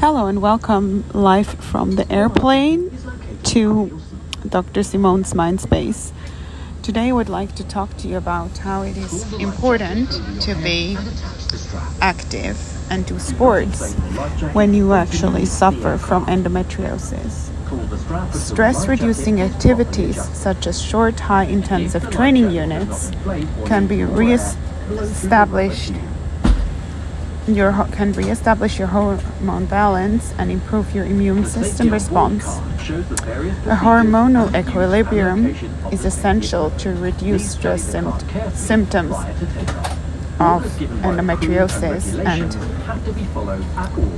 Hello and welcome live from the airplane to Dr. Simone's Mind Space. Today I would like to talk to you about how it is important to be active and do sports when you actually suffer from endometriosis. Stress reducing activities such as short, high intensive training units can be re established your can re-establish your hormone balance and improve your immune system response. A hormonal equilibrium is essential to reduce stress symptoms of endometriosis and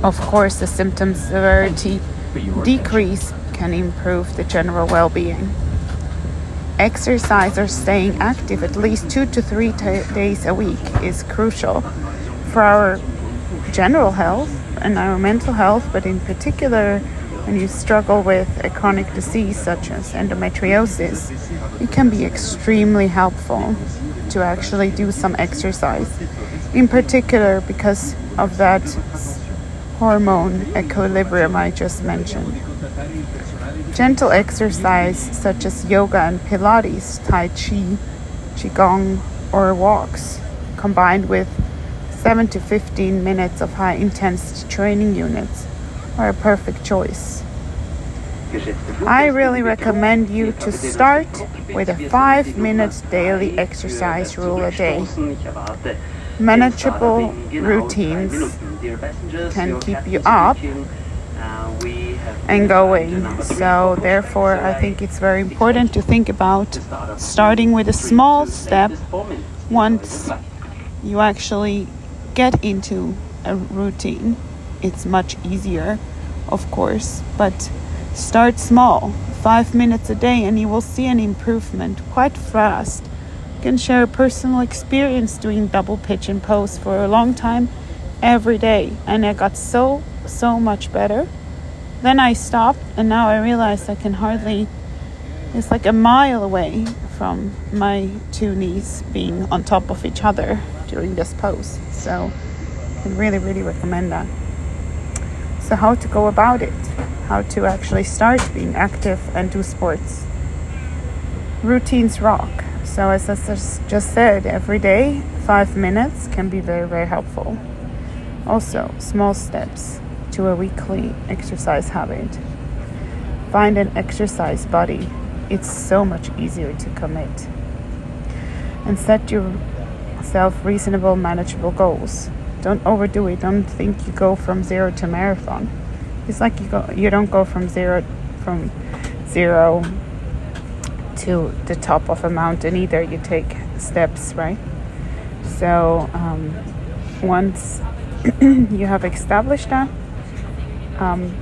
of course the symptom severity decrease can improve the general well-being. Exercise or staying active at least two to three days a week is crucial for our general health and our mental health, but in particular, when you struggle with a chronic disease such as endometriosis, it can be extremely helpful to actually do some exercise. In particular, because of that hormone equilibrium I just mentioned. Gentle exercise such as yoga and Pilates, Tai Chi, Qigong, or walks, combined with 7 to 15 minutes of high intensity training units are a perfect choice. I really recommend you to start with a 5 minutes daily exercise rule a day. Manageable routines can keep you up and going. So, therefore, I think it's very important to think about starting with a small step once you actually get into a routine, it's much easier, of course, but start small, five minutes a day, and you will see an improvement quite fast. You can share a personal experience doing double pigeon pose for a long time every day, and I got so, so much better. Then I stopped, and now I realize I can hardly, it's like a mile away from my two knees being on top of each other during this pose. So I really, really recommend that. So, how to go about it? How to actually start being active and do sports? Routines rock. So, as I just said, every day, five minutes can be very, very helpful. Also, small steps to a weekly exercise habit. Find an exercise buddy. It's so much easier to commit. And set yourself reasonable, manageable goals. Don't overdo it. Don't think you go from zero to marathon. It's like you go. You don't go from zero from zero to the top of a mountain either. You take steps, right? So um, once you have established that, um,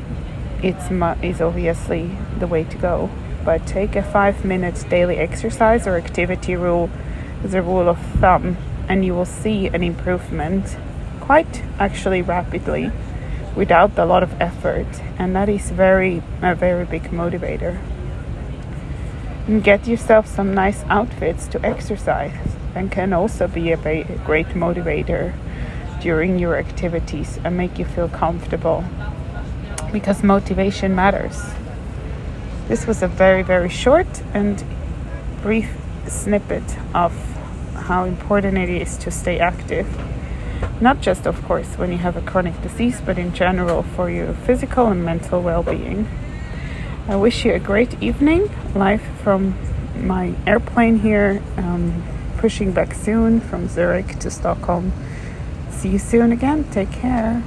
it's is obviously the way to go. But take a five minutes daily exercise or activity rule as a rule of thumb and you will see an improvement quite actually rapidly without a lot of effort. And that is very a very big motivator. And get yourself some nice outfits to exercise and can also be a great motivator during your activities and make you feel comfortable because motivation matters this was a very very short and brief snippet of how important it is to stay active. Not just, of course, when you have a chronic disease, but in general for your physical and mental well being. I wish you a great evening, live from my airplane here, um, pushing back soon from Zurich to Stockholm. See you soon again. Take care.